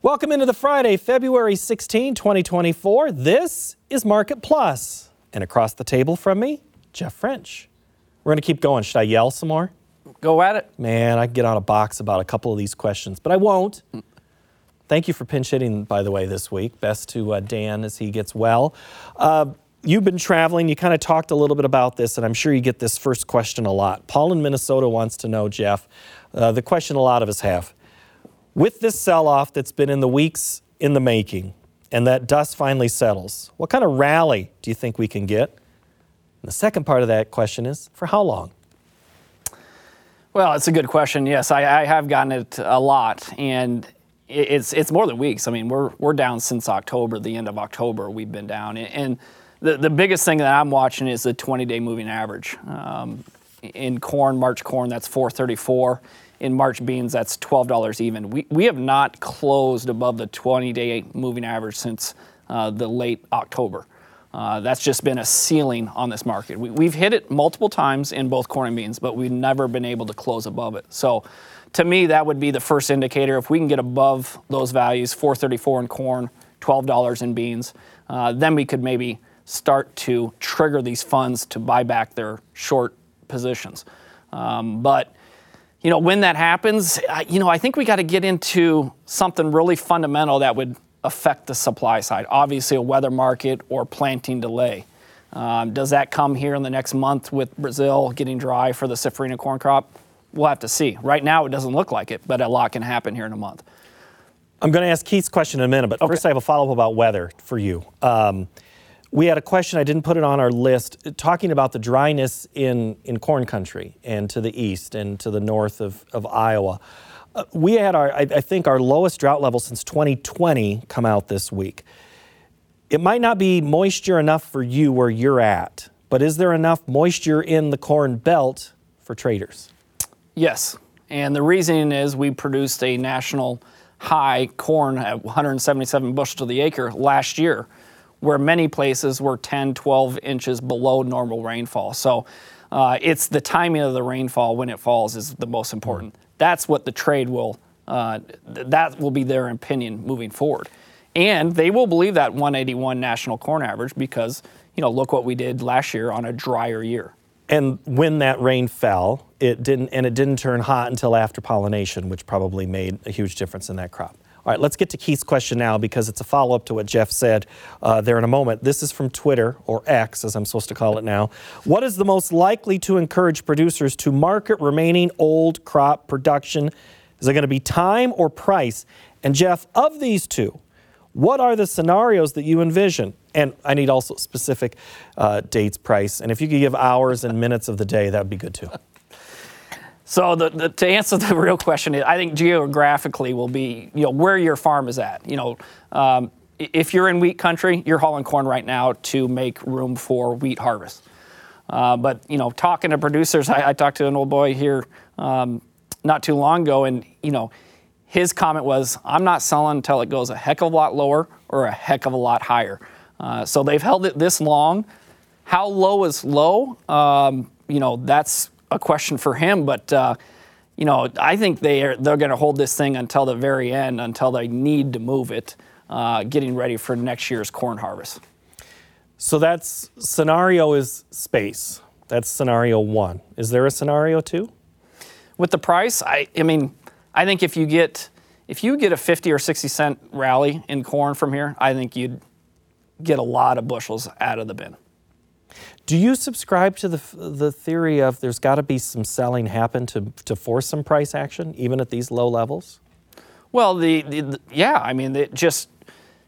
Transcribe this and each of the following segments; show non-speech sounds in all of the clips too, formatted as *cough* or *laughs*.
Welcome into the Friday, February 16, 2024. This is Market Plus. And across the table from me, Jeff French. We're going to keep going. Should I yell some more? Go at it. Man, I could get on a box about a couple of these questions, but I won't. Thank you for pinch hitting, by the way, this week. Best to uh, Dan as he gets well. Uh, you've been traveling. You kind of talked a little bit about this, and I'm sure you get this first question a lot. Paul in Minnesota wants to know, Jeff, uh, the question a lot of us have. With this sell off that's been in the weeks in the making and that dust finally settles, what kind of rally do you think we can get? And the second part of that question is for how long? Well, it's a good question. Yes, I, I have gotten it a lot, and it's it's more than weeks. I mean, we're we're down since October, the end of October. We've been down, and the the biggest thing that I'm watching is the 20-day moving average. Um, in corn, March corn, that's 434 in March beans, that's $12 even. We, we have not closed above the 20 day moving average since uh, the late October. Uh, that's just been a ceiling on this market. We, have hit it multiple times in both corn and beans, but we've never been able to close above it. So, to me, that would be the first indicator. If we can get above those values, 434 in corn, $12 in beans, uh, then we could maybe start to trigger these funds to buy back their short positions. Um, but you know, when that happens, you know, I think we got to get into something really fundamental that would affect the supply side. Obviously, a weather market or planting delay. Um, does that come here in the next month with Brazil getting dry for the safrinha corn crop? We'll have to see. Right now, it doesn't look like it, but a lot can happen here in a month. I'm going to ask Keith's question in a minute, but okay. first I have a follow up about weather for you. Um, we had a question, I didn't put it on our list, talking about the dryness in, in corn country and to the east and to the north of, of Iowa. Uh, we had our, I, I think, our lowest drought level since 2020 come out this week. It might not be moisture enough for you where you're at, but is there enough moisture in the corn belt for traders? Yes. And the reason is we produced a national high corn at 177 bushels to the acre last year where many places were 10, 12 inches below normal rainfall. So uh, it's the timing of the rainfall when it falls is the most important. That's what the trade will, uh, that will be their opinion moving forward. And they will believe that 181 national corn average because, you know, look what we did last year on a drier year. And when that rain fell, it didn't, and it didn't turn hot until after pollination, which probably made a huge difference in that crop. All right, let's get to Keith's question now because it's a follow up to what Jeff said uh, there in a moment. This is from Twitter, or X as I'm supposed to call it now. What is the most likely to encourage producers to market remaining old crop production? Is it going to be time or price? And Jeff, of these two, what are the scenarios that you envision? And I need also specific uh, dates, price. And if you could give hours and minutes of the day, that would be good too. So the, the, to answer the *laughs* real question, I think geographically will be you know where your farm is at. You know, um, if you're in wheat country, you're hauling corn right now to make room for wheat harvest. Uh, but you know, talking to producers, I, I talked to an old boy here um, not too long ago, and you know, his comment was, "I'm not selling until it goes a heck of a lot lower or a heck of a lot higher." Uh, so they've held it this long. How low is low? Um, you know, that's a question for him, but uh, you know, I think they are they're going to hold this thing until the very end, until they need to move it, uh, getting ready for next year's corn harvest. So that's scenario is space. That's scenario one. Is there a scenario two? With the price, I, I mean, I think if you get if you get a 50 or 60 cent rally in corn from here, I think you'd get a lot of bushels out of the bin. Do you subscribe to the, the theory of there's got to be some selling happen to, to force some price action, even at these low levels? Well, the, the, the yeah, I mean, it just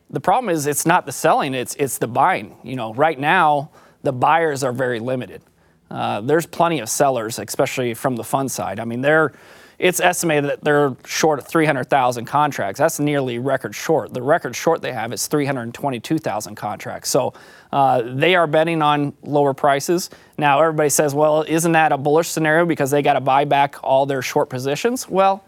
the problem is it's not the selling; it's it's the buying. You know, right now the buyers are very limited. Uh, there's plenty of sellers, especially from the fund side. I mean, they're it's estimated that they're short 300,000 contracts. That's nearly record short. The record short they have is 322,000 contracts. So uh, they are betting on lower prices. Now, everybody says, well, isn't that a bullish scenario because they got to buy back all their short positions? Well,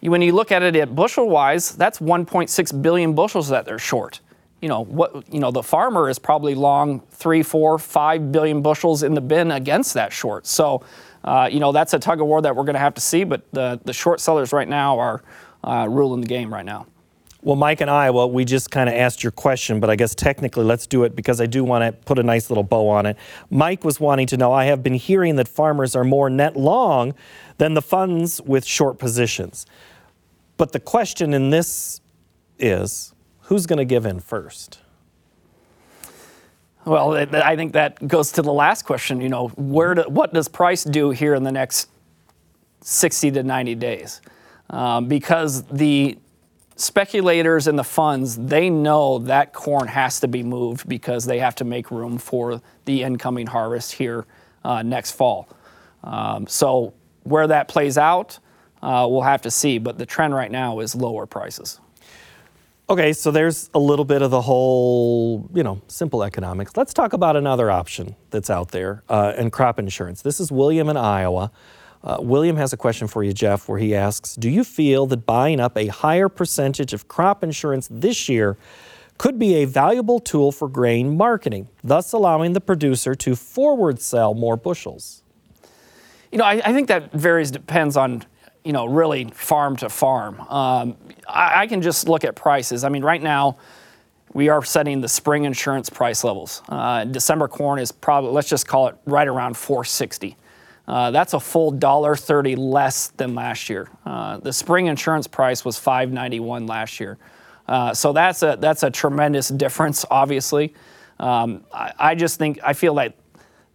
when you look at it at bushel wise, that's 1.6 billion bushels that they're short. You know what? You know the farmer is probably long three, four, five billion bushels in the bin against that short. So uh, you know, that's a tug of war that we're going to have to see, but the, the short sellers right now are uh, ruling the game right now. Well, Mike and I, well, we just kind of asked your question, but I guess technically let's do it because I do want to put a nice little bow on it. Mike was wanting to know I have been hearing that farmers are more net long than the funds with short positions. But the question in this is who's going to give in first? Well, I think that goes to the last question. You know, where do, what does price do here in the next 60 to 90 days? Um, because the speculators and the funds, they know that corn has to be moved because they have to make room for the incoming harvest here uh, next fall. Um, so where that plays out, uh, we'll have to see. But the trend right now is lower prices. Okay, so there's a little bit of the whole, you know, simple economics. Let's talk about another option that's out there uh, and crop insurance. This is William in Iowa. Uh, William has a question for you, Jeff, where he asks Do you feel that buying up a higher percentage of crop insurance this year could be a valuable tool for grain marketing, thus allowing the producer to forward sell more bushels? You know, I, I think that varies, depends on you know, really farm to farm. Um, I, I, can just look at prices. I mean, right now, we are setting the spring insurance price levels. Uh, December corn is probably, let's just call it right around 460. Uh, that's a full dollar thirty less than last year. Uh, the spring insurance price was 591 last year. Uh, so that's a that's a tremendous difference, obviously. Um, I, I, just think I feel like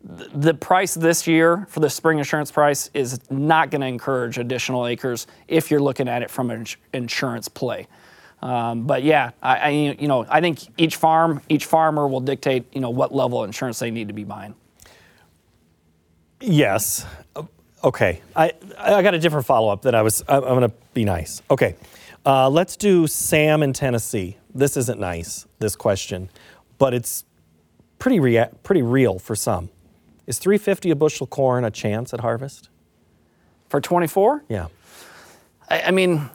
the price this year for the spring insurance price is not going to encourage additional acres if you're looking at it from an insurance play. Um, but yeah, I, I, you know I think each farm, each farmer will dictate you know what level of insurance they need to be buying. Yes. Okay. I I got a different follow up that I was. I'm going to be nice. Okay. Uh, let's do Sam in Tennessee. This isn't nice. This question, but it's pretty rea- pretty real for some. Is 350 a bushel corn a chance at harvest? For 24? Yeah. I, I, mean,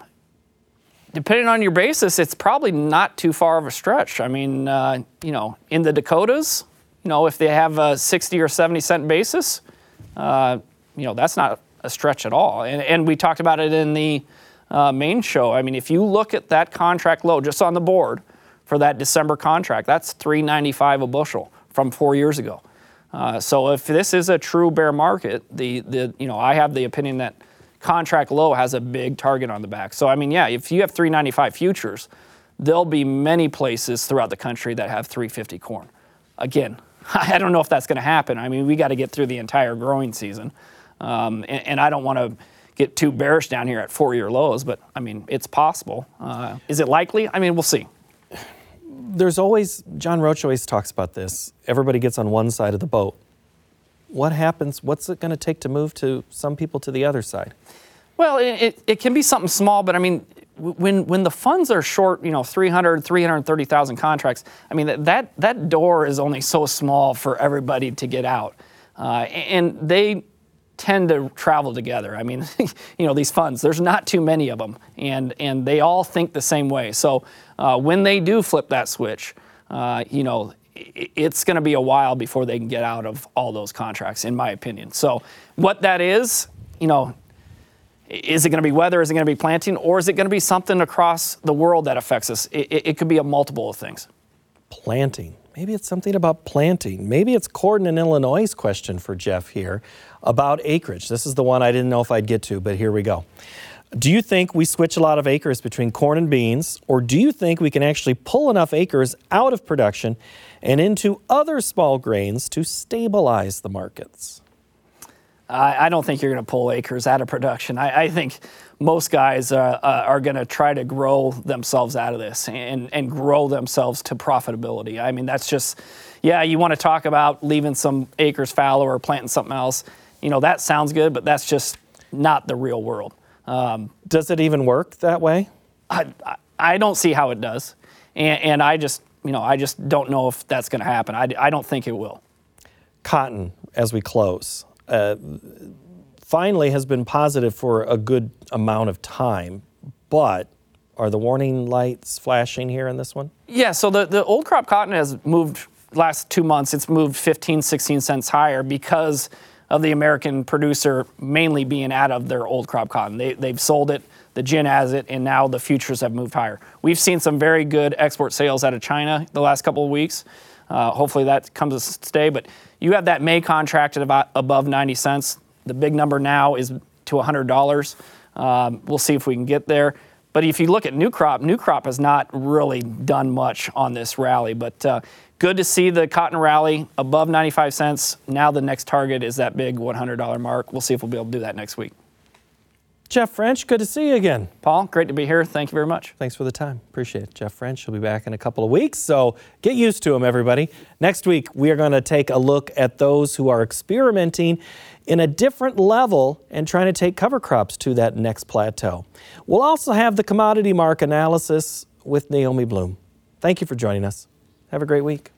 depending on your basis, it's probably not too far of a stretch. I mean, uh, you know, in the Dakotas, you know, if they have a 60 or 70 cent basis, uh, you know, that's not a stretch at all. And, and we talked about it in the uh, main show. I mean, if you look at that contract low just on the board for that December contract, that's 395 a bushel from four years ago. Uh, so if this is a true bear market, the, the you know I have the opinion that contract low has a big target on the back. So I mean, yeah, if you have 395 futures, there'll be many places throughout the country that have 350 corn. Again, *laughs* I don't know if that's going to happen. I mean, we got to get through the entire growing season, um, and, and, I don't want to get too bearish down here at four-year lows, but I mean, it's possible. Uh, is it likely? I mean, we'll see there's always, John Roach always talks about this. Everybody gets on one side of the boat. What happens? What's it going to take to move to some people to the other side? Well, it, it, it can be something small, but I mean, when when the funds are short, you know, 300, 330,000 contracts, I mean, that, that that door is only so small for everybody to get out. Uh, and they tend to travel together. I mean, *laughs* you know, these funds, there's not too many of them, and, and they all think the same way. So uh, when they do flip that switch, uh, you know, it's going to be a while before they can get out of all those contracts, in my opinion. So what that is, you know, is it going to be weather? Is it going to be planting? Or is it going to be something across the world that affects us? It, it, it could be a multiple of things. Planting. Maybe it's something about planting. Maybe it's Corden in Illinois' question for Jeff here about acreage. This is the one I didn't know if I'd get to, but here we go. Do you think we switch a lot of acres between corn and beans, or do you think we can actually pull enough acres out of production and into other small grains to stabilize the markets? I, I don't think you're going to pull acres out of production. I, I think most guys uh, uh, are going to try to grow themselves out of this and, and grow themselves to profitability. I mean, that's just, yeah, you want to talk about leaving some acres fallow or planting something else. You know, that sounds good, but that's just not the real world. Um, does it even work that way? I, I don't see how it does. And, and I just, you know, I just don't know if that's going to happen. I, I don't think it will. Cotton, as we close. Uh, finally has been positive for a good amount of time, but are the warning lights flashing here in this one? Yeah, so the, the old crop cotton has moved last two months, it's moved 15, 16 cents higher because of the American producer mainly being out of their old crop cotton. They, they've sold it. the gin has it, and now the futures have moved higher. We've seen some very good export sales out of China the last couple of weeks. Uh, hopefully that comes to stay. But you have that May contract at about above 90 cents. The big number now is to $100. Um, we'll see if we can get there. But if you look at new crop, new crop has not really done much on this rally. But uh, good to see the cotton rally above 95 cents. Now the next target is that big $100 mark. We'll see if we'll be able to do that next week. Jeff French, good to see you again. Paul, great to be here. Thank you very much. Thanks for the time. Appreciate it. Jeff French will be back in a couple of weeks, so get used to him, everybody. Next week, we are going to take a look at those who are experimenting in a different level and trying to take cover crops to that next plateau. We'll also have the commodity mark analysis with Naomi Blohm. Thank you for joining us. Have a great week.